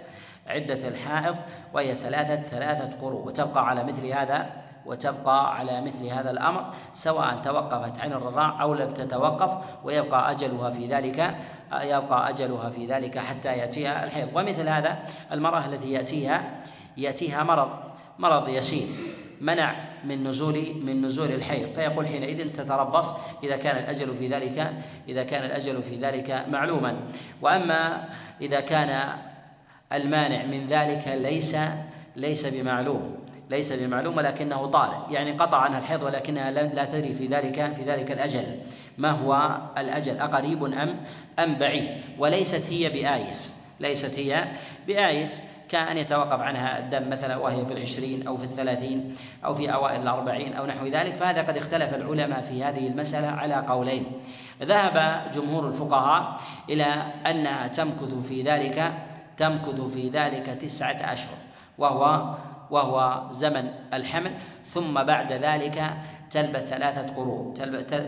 عدة الحائض وهي ثلاثة ثلاثة قروء. وتبقى على مثل هذا وتبقى على مثل هذا الأمر سواء توقفت عن الرضاع أو لم تتوقف ويبقى أجلها في ذلك يبقى أجلها في ذلك حتى يأتيها الحيض. ومثل هذا المرأة التي يأتيها يأتيها مرض مرض يسير. منع من نزول من نزول الحيض. فيقول حينئذ تتربص إذا كان الأجل في ذلك إذا كان الأجل في ذلك معلوما. وأما إذا كان المانع من ذلك ليس ليس بمعلوم ليس بمعلوم ولكنه طارئ. يعني قطع عنها الحيض ولكنها لا تدري في ذلك في ذلك الأجل. ما هو الأجل؟ أقريب ام أم بعيد؟ وليست هي بآيس. ليست هي بآيس. كأن يتوقف عنها الدم مثلا وهي في العشرين أو في الثلاثين أو في أوائل الأربعين أو نحو ذلك فهذا قد اختلف العلماء في هذه المسألة على قولين. ذهب جمهور الفقهاء إلى أنها تمكث في ذلك تمكث في ذلك تسعة أشهر وهو وهو زمن الحمل ثم بعد ذلك تلبث ثلاثة قروء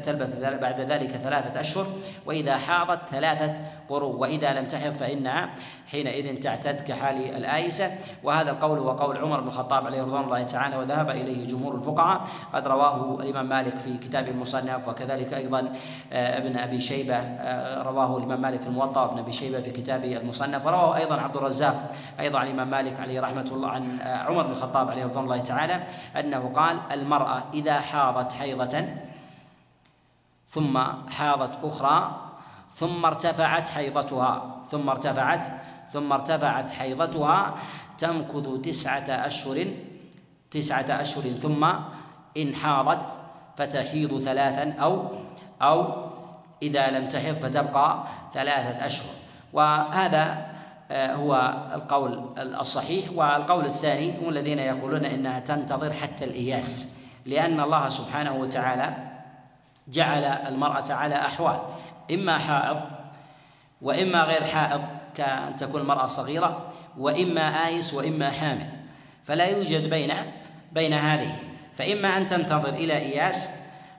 تلبث بعد ذلك ثلاثة أشهر وإذا حاضت ثلاثة قروء وإذا لم تحض فإنها حينئذ تعتد كحال الآيسة. وهذا القول هو قول عمر بن الخطاب عليه رضوان الله تعالى وذهب إليه جمهور الفقهاء. قد رواه الإمام مالك في كتاب المصنف وكذلك أيضا آه، ابن أبي شيبة آه، رواه الإمام مالك في الموطأ وابن أبي شيبة في كتاب المصنف. ورواه أيضا عبد الرزاق أيضا عن الإمام مالك عليه رحمة الله عن آه، عمر بن الخطاب عليه رضوان الله تعالى أنه قال المرأة إذا حاضت حيضة ثم حاضت أخرى ثم ارتفعت حيضتها ثم ارتفعت ثم ارتفعت حيضتها تمكث تسعة أشهر تسعة أشهر ثم إن حاضت فتحيض ثلاثا أو أو إذا لم تحض فتبقى ثلاثة أشهر. وهذا آه، هو القول الصحيح. والقول الثاني هم الذين يقولون إنها تنتظر حتى الإياس. لأن الله سبحانه وتعالى جعل المرأة على أحوال إما حائض وإما غير حائض كأن تكون المرأة صغيرة وإما آيس وإما حامل. فلا يوجد بين بين هذه. فإما أن تنتظر إلى إياس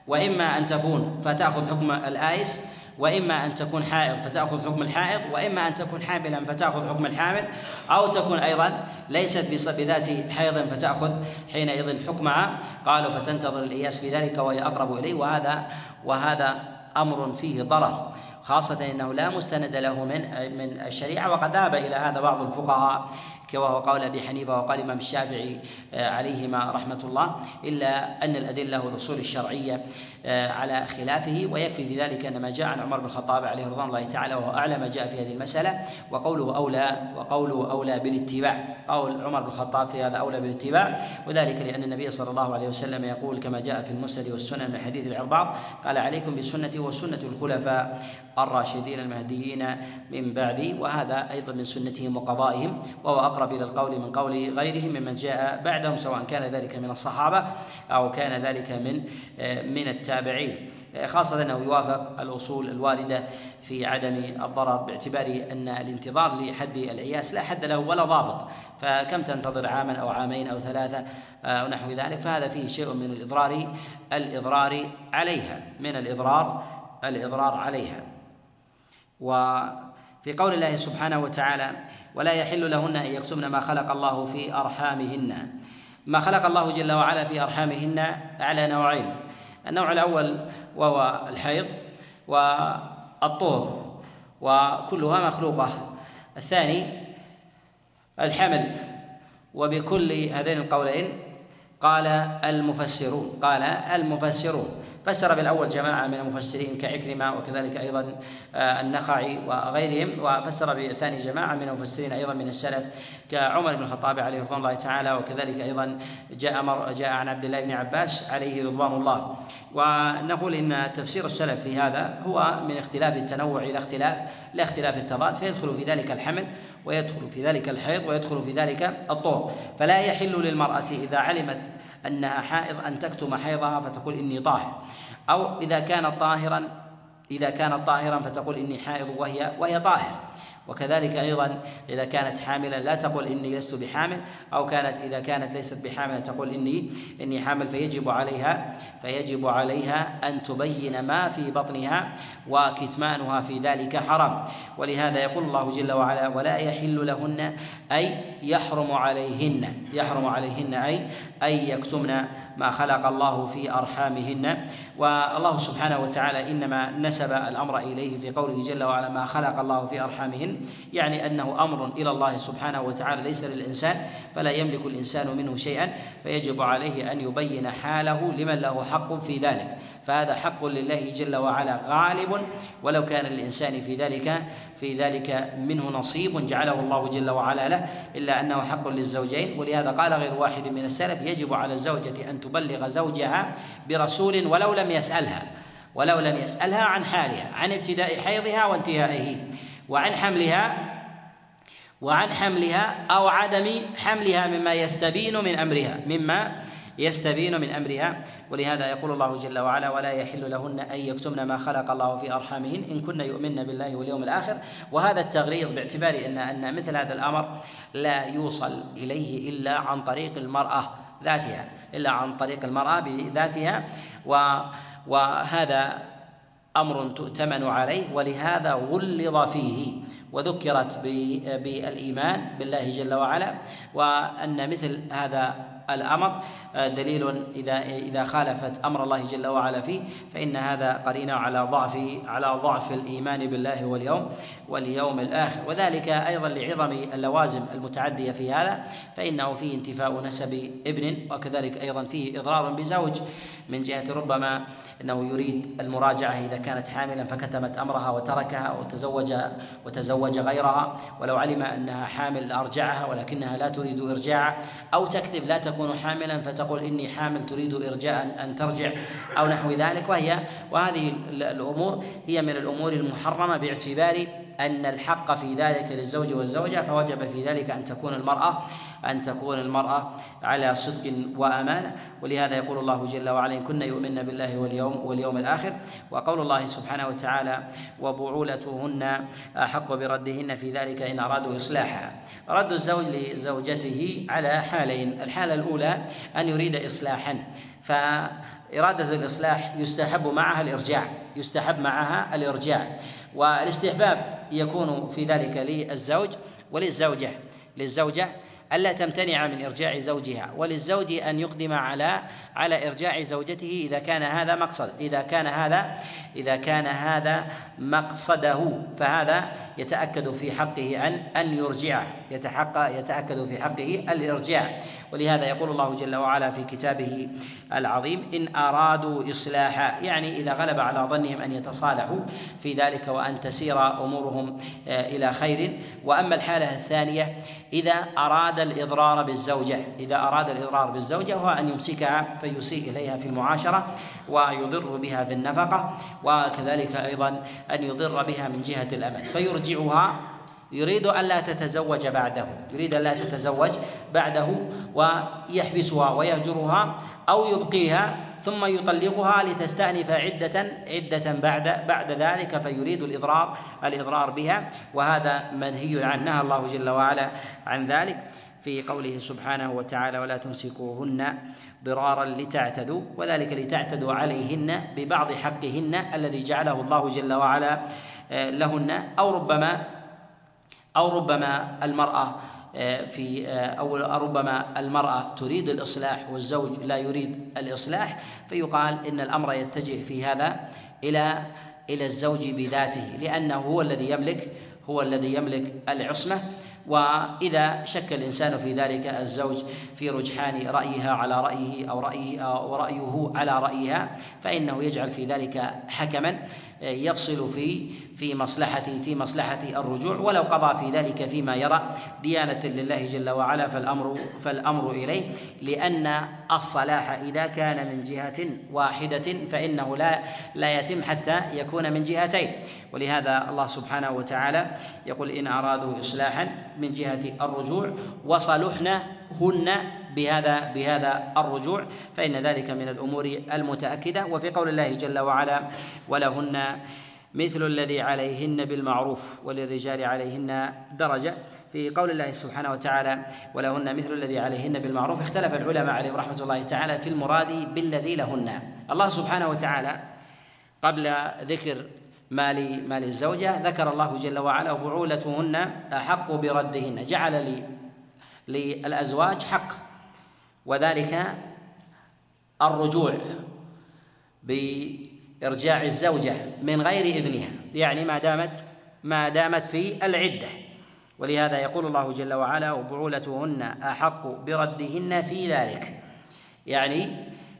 وإما أن تكون فتأخذ حكم الآيس وإما أن تكون حائض فتأخذ حكم الحائض وإما أن تكون حاملا فتأخذ حكم الحامل أو تكون أيضا ليست بذات حيض فتأخذ حينئذ حكمها. قالوا فتنتظر الإياس في ذلك وهي أقرب إليه وهذا وهذا أمر فيه ضرر خاصة أنه لا مستند له من من الشريعة وقد ذهب إلى هذا بعض الفقهاء وهو قول أبي حنيفة وقال الامام الشافعي آه، عليهما رحمة الله إلا أن الأدلة والأصول الشرعية آه، على خلافه ويكفي في ذلك أن ما جاء عن عمر بن الخطاب عليه رضوان الله تعالى وهو أعلى ما جاء في هذه المسألة وقوله أولى وقوله أولى بالاتباع. قول عمر بن الخطاب في هذا أولى بالاتباع وذلك لأن النبي صلى الله عليه وسلم يقول كما جاء في المسند والسنن من حديث العرباض قال عليكم بسنتي وسنة الخلفاء. الراشدين المهديين من بعدي وهذا أيضا من سنتهم وقضائهم وهو أقرب إلى القول من قول غيرهم ممن جاء بعدهم سواء كان ذلك من الصحابة أو كان ذلك من من التابعين. خاصة أنه يوافق الأصول الواردة في عدم الضرر باعتبار أن الانتظار لحد العياس لا حد له ولا ضابط. فكم تنتظر عاما أو عامين أو ثلاثة أو نحو ذلك فهذا فيه شيء من الإضرار الإضرار عليها من الإضرار الإضرار عليها. وفي قول الله سبحانه وتعالى ولا يحل لهن أن يكتمن ما خلق الله في أرحامهن. ما خلق الله جل وعلا في أرحامهن على نوعين. النوع الأول وهو الحيض والطهر وكلها مخلوقة. الثاني الحمل. وبكل هذين القولين قال المفسرون قال المفسرون. فسر بالأول جماعة من المفسرين كعكرمة وكذلك أيضا آه، النخعي وغيرهم وفسر بالثاني جماعة من المفسرين أيضا من السلف كعمر بن الخطاب عليه رضوان الله تعالى وكذلك أيضا جاء مر جاء عن عبد الله بن عباس عليه رضوان الله. ونقول إن تفسير السلف في هذا هو من اختلاف التنوع إلى اختلاف لا اختلاف التضاد فيدخل في ذلك الحمل ويدخل في ذلك الحيض ويدخل في ذلك الطهر فلا يحل للمرأة إذا علمت أنها حائض أن تكتم حيضها فتقول إني طاهر أو إذا كانت طاهرا إذا كانت طاهرا فتقول إني حائض وهي وهي طاهر. وكذلك أيضا إذا كانت حاملا لا تقول إني لست بحامل أو كانت إذا كانت ليست بحامل تقول إني إني حامل فيجب عليها فيجب عليها أن تبين ما في بطنها وكتمانها في ذلك حرام. ولهذا يقول الله جل وعلا ولا يحل لهن أي يحرم عليهن. يحرم عليهن أي أن يكتمن ما خلق الله في أرحامهن. والله سبحانه وتعالى إنما نسب الأمر إليه في قوله جل وعلا ما خلق الله في أرحامهن. يعني أنه أمر إلى الله سبحانه وتعالى ليس للإنسان فلا يملك الإنسان منه شيئا فيجب عليه أن يبين حاله لمن له حق في ذلك. فهذا حق لله جل وعلا غالب ولو كان للإنسان في ذلك في ذلك منه نصيب جعله الله جل وعلا له إلا أنه حق للزوجين. ولهذا قال غير واحد من السلف يجب على الزوجة أن تبلغ زوجها برسول ولو لم يسألها ولو لم يسألها عن حالها عن ابتداء حيضها وانتهائه وعن حملها وعن حملها أو عدم حملها مما يستبين من أمرها مما يستبين من أمرها ولهذا يقول الله جل وعلا ولا يحل لهن أن يكتمن ما خلق الله في أرحامهن إن كن يؤمن بالله واليوم الآخر. وهذا التغريض باعتبار ان إن مثل هذا الأمر لا يوصل إليه إلا عن طريق المرأة ذاتها إلا عن طريق المرأة بذاتها. وهذا أمر تؤتمن عليه ولهذا غلظ فيه وذكرت بالإيمان بالله جل وعلا وأن مثل هذا الأمر آه، دليل إذا إذا خالفت أمر الله جل وعلا فيه فإن هذا قرين على ضعف على ضعف الإيمان بالله واليوم واليوم الآخر. وذلك أيضا لعظم اللوازم المتعدية في هذا فإنه فيه انتفاء نسب ابن وكذلك أيضا فيه إضرار بزوج. من جهة ربما أنه يريد المراجعة إذا كانت حاملا فكتمت أمرها وتركها وتزوج وتزوج غيرها. ولو علم أنها حامل أرجعها ولكنها لا تريد ارجاعه أو تكذب لا تكون حاملا فتقول إني حامل تريد ارجاء ان ترجع أو نحو ذلك. وهي وهذه الأمور هي من الأمور المحرمة باعتبار أن الحق في ذلك للزوج والزوجة فوجب في ذلك أن تكون المرأة أن تكون المرأة على صدق وأمانة. ولهذا يقول الله جل وعلا إن كن يؤمن بالله واليوم واليوم الآخر. وقول الله سبحانه وتعالى وبعولتهن أحق بردهن في ذلك إن أرادوا إصلاحها رد الزوج لزوجته على حالين الحالة الأولى أن يريد إصلاحا. فإرادة الإصلاح يستحب معها الإرجاع يستحب معها الإرجاع. والاستحباب يكون في ذلك للزوج وللزوجة. للزوجة ألا تمتنع من إرجاع زوجها وللزوج أن يقدم على على إرجاع زوجته إذا كان هذا مقصد إذا كان هذا إذا كان هذا مقصده. فهذا يتأكد في حقه أن أن يرجعه يتحقق يتأكد في حقه الإرجاع. ولهذا يقول الله جل وعلا في كتابه العظيم إن أرادوا إصلاحا يعني إذا غلب على ظنهم أن يتصالحوا في ذلك وأن تسير أمورهم آه، إلى خير. وأما الحالة الثانية إذا أراد الإضرار بالزوجة. إذا أراد الإضرار بالزوجة هو أن يمسكها فيسيء إليها في المعاشرة ويضر بها في النفقة وكذلك أيضا أن يضر بها من جهة الأمل فيرجعها يريد ألا تتزوج بعده. يريد ألا تتزوج بعده ويحبسها ويهجرها أو يبقيها ثم يطلقها لتستأنف عدة عدة بعد بعد ذلك فيريد الإضرار الإضرار بها. وهذا منهي عنه نهى الله جل وعلا عن ذلك. في قوله سبحانه وتعالى ولا تمسكوهن ضرارا لتعتدوا وذلك لتعتدوا عليهن ببعض حقهن الذي جعله الله جل وعلا آه، لهن أو ربما أو ربما المرأة آه، في آه، أو ربما المرأة تريد الإصلاح والزوج لا يريد الإصلاح فيقال إن الأمر يتجه في هذا إلى إلى الزوج بذاته لأنه هو الذي يملك هو الذي يملك العصمة. وإذا شك الإنسان في ذلك الزوج في رجحان رأيها على رأيه أو رأي أو رأيه على رأيها فإنه يجعل في ذلك حكما يفصل في في مصلحة في مصلحة الرجوع ولو قضى في ذلك فيما يرى ديانة لله جل وعلا فالأمر فالأمر إليه. لأن الصلاح إذا كان من جهة واحدة فإنه لا لا يتم حتى يكون من جهتين. ولهذا الله سبحانه وتعالى يقول إن أرادوا إصلاحا من جهة الرجوع وصلحنا هن بهذا بهذا الرجوع فإن ذلك من الأمور المتأكدة. وفي قول الله جل وعلا ولهن مثل الذي عليهن بالمعروف وللرجال عليهن درجة. في قول الله سبحانه وتعالى ولهن مثل الذي عليهن بالمعروف. اختلف العلماء عليهم رحمة الله تعالى في المراد بالذي لهن. الله سبحانه وتعالى قبل ذكر مال مال الزوجة ذكر الله جل وعلا وبعولتهن أحق بردهن. جعل للأزواج حق وذلك الرجوع بإرجاع الزوجة من غير إذنها. يعني ما دامت ما دامت في العدة. ولهذا يقول الله جل وعلا وبعولتهن أحق بردهن في ذلك. يعني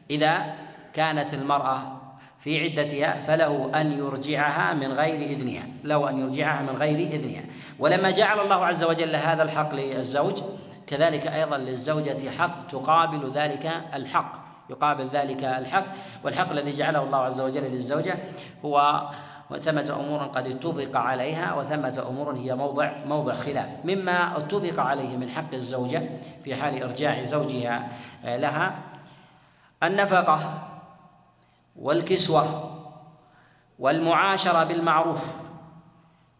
إذا كانت المرأة في عدتها فله أن يرجعها من غير إذنها. له أن يرجعها من غير إذنها. ولما جعل الله عز وجل هذا الحق للزوج كذلك أيضا للزوجة حق تقابل ذلك الحق. يقابل ذلك الحق والحق الذي جعله الله عز وجل للزوجة هو وثمة أمور قد اتفق عليها وثمة أمور هي موضع موضع خلاف. مما اتفق عليه من حق الزوجة في حال إرجاع زوجها لها النفقة والكسوة والمعاشرة بالمعروف.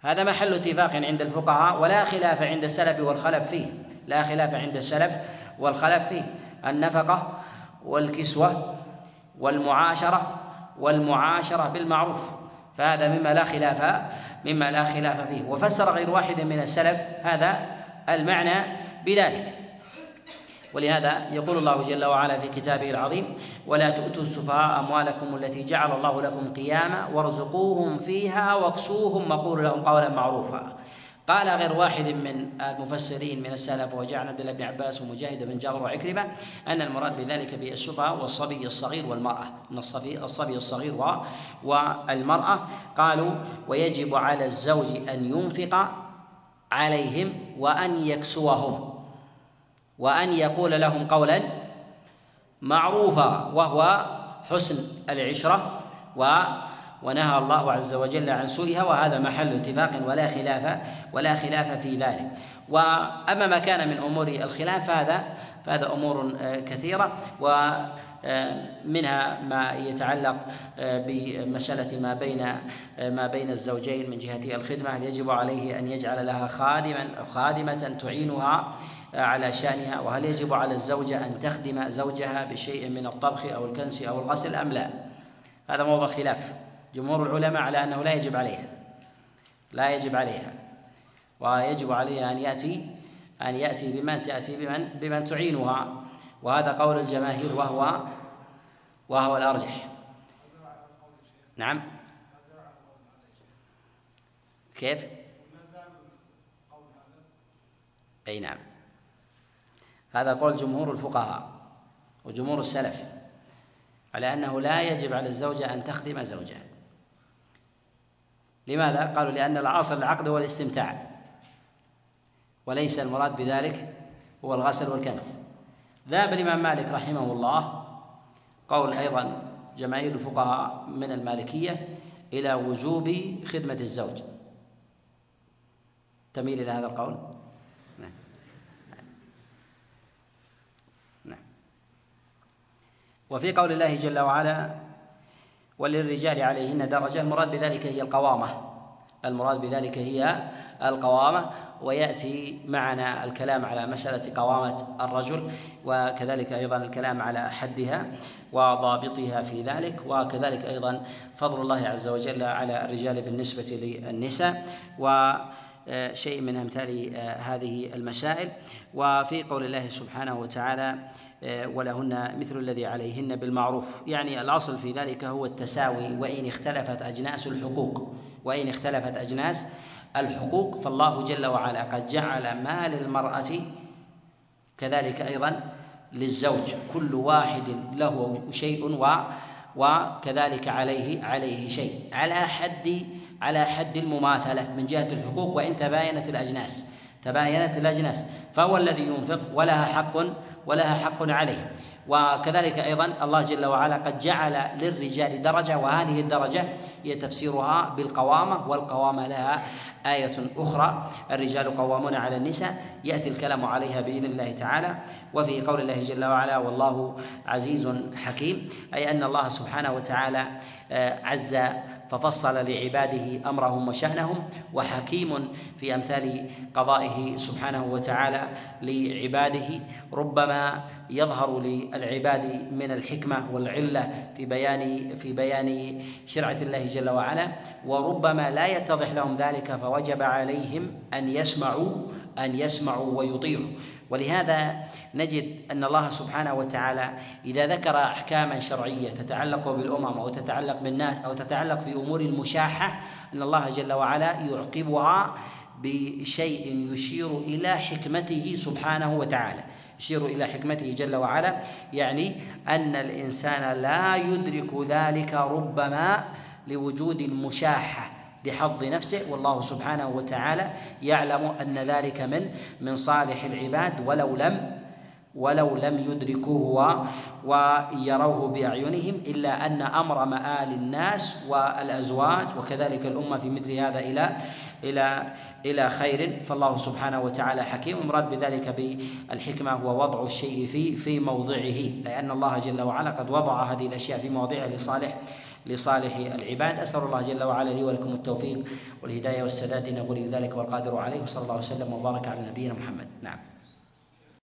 هذا محل اتفاق عند الفقهاء ولا خلاف عند السلف والخلف فيه. لا خلاف عند السلف والخلف فيه. النفقة والكسوة والمعاشرة والمعاشرة بالمعروف فهذا مما لا خلاف مما لا خلاف فيه. وفسر غير واحد من السلف هذا المعنى بذلك. ولهذا يقول الله جل وعلا في كتابه العظيم ولا تؤتوا السفهاء أموالكم التي جعل الله لكم قياما وارزقوهم فيها واكسوهم وقولوا لهم قولا معروفا. قال غير واحد من المفسرين من السلف وجاء عبد الله بن عباس ومجاهد بن جابر وعكرمة أن المراد بذلك بالسفهاء والصبي الصغير والمرأة. من الصبي الصبي الصغير والمرأة قالوا ويجب على الزوج أن ينفق عليهم وأن يكسوهم وأن يقول لهم قولا معروفا وهو حسن العشرة و ونهى الله عز وجل عن سوءها وهذا محل اتفاق ولا خلاف ولا خلاف في ذلك. وأما ما كان من أمور الخلاف فهذا فهذا أمور كثيرة. ومنها ما يتعلق بمسألة ما بين ما بين الزوجين من جهة الخدمة. هل يجب عليه أن يجعل لها خادما خادمة تعينها على شأنها؟ وهل يجب على الزوجة أن تخدم زوجها بشيء من الطبخ أو الكنس أو الغسل أم لا؟ هذا موضوع خلاف. جمهور العلماء على أنه لا يجب عليها. لا يجب عليها. ويجب عليها أن يأتي أن يأتي بمن تأتي بمن بمن تعينها. وهذا قول الجماهير وهو وهو الأرجح. نعم. كيف؟ أي نعم. هذا قول جمهور الفقهاء وجمهور السلف على أنه لا يجب على الزوجة أن تخدم زوجها. لماذا؟ قالوا لأن الأصل العقد هو الاستمتاع. وليس المراد بذلك هو الغسل والكنس ذهب الإمام مالك رحمه الله قول أيضا جماهير الفقهاء من المالكية إلى وجوب خدمة الزوج. تميل إلى هذا القول؟ وفي قول الله جل وعلا وللرجال عليهن درجة. المراد بذلك هي القوامة. المراد بذلك هي القوامة. ويأتي معنا الكلام على مسألة قوامة الرجل وكذلك أيضا الكلام على حدها وضابطها في ذلك. وكذلك أيضا فضل الله عز وجل على الرجال بالنسبة للنساء. وشيء من أمثال هذه المسائل. وفي قول الله سبحانه وتعالى ولهن مثل الذي عليهن بالمعروف. يعني الأصل في ذلك هو التساوي وإن اختلفت أجناس الحقوق وإن اختلفت أجناس الحقوق فالله جل وعلا قد جعل ما للمرأة كذلك أيضا للزوج. كل واحد له شيء و وكذلك عليه عليه شيء. على حد على حد المماثلة من جهة الحقوق وإن تباينت الأجناس تباينت الأجناس فهو الذي ينفق ولها حق ولها حق عليه. وكذلك أيضا الله جل وعلا قد جعل للرجال درجة وهذه الدرجة هي تفسيرها بالقوامة والقوامة لها آية أخرى الرجال قوامون على النساء يأتي الكلام عليها بإذن الله تعالى. وفي قول الله جل وعلا والله عزيز حكيم أي أن الله سبحانه وتعالى آه، عز ففصل لعباده أمرهم وشأنهم وحكيم في أمثال قضائه سبحانه وتعالى لعباده. ربما يظهر للعباد من الحكمة والعلة في بيان في بيان شرعة الله جل وعلا وربما لا يتضح لهم ذلك فوجب عليهم أن يسمعوا أن يسمعوا ويطيعوا. ولهذا نجد أن الله سبحانه وتعالى إذا ذكر أحكاما شرعية تتعلق بالأمم أو تتعلق بالناس أو تتعلق في أمور المشاحه أن الله جل وعلا يعقبها بشيء يشير إلى حكمته سبحانه وتعالى. يشير إلى حكمته جل وعلا يعني أن الإنسان لا يدرك ذلك ربما لوجود المشاحه لحظ نفسه والله سبحانه وتعالى يعلم أن ذلك من من صالح العباد ولو لم ولو لم يدركوه ويروه بأعينهم إلا أن أمر مآل الناس والأزواج وكذلك الأمة في مثل هذا إلى إلى إلى خير فالله سبحانه وتعالى حكيم المراد بذلك بالحكمة هو وضع الشيء في في موضعه لأن الله جل وعلا قد وضع هذه الأشياء في مواضعها لصالح لصالح العباد. أسأل الله جل وعلا لي ولكم التوفيق والهداية والسداد. انه ولي ذلك والقادر عليه. وصلى الله وسلم وبارك على نبينا محمد. نعم.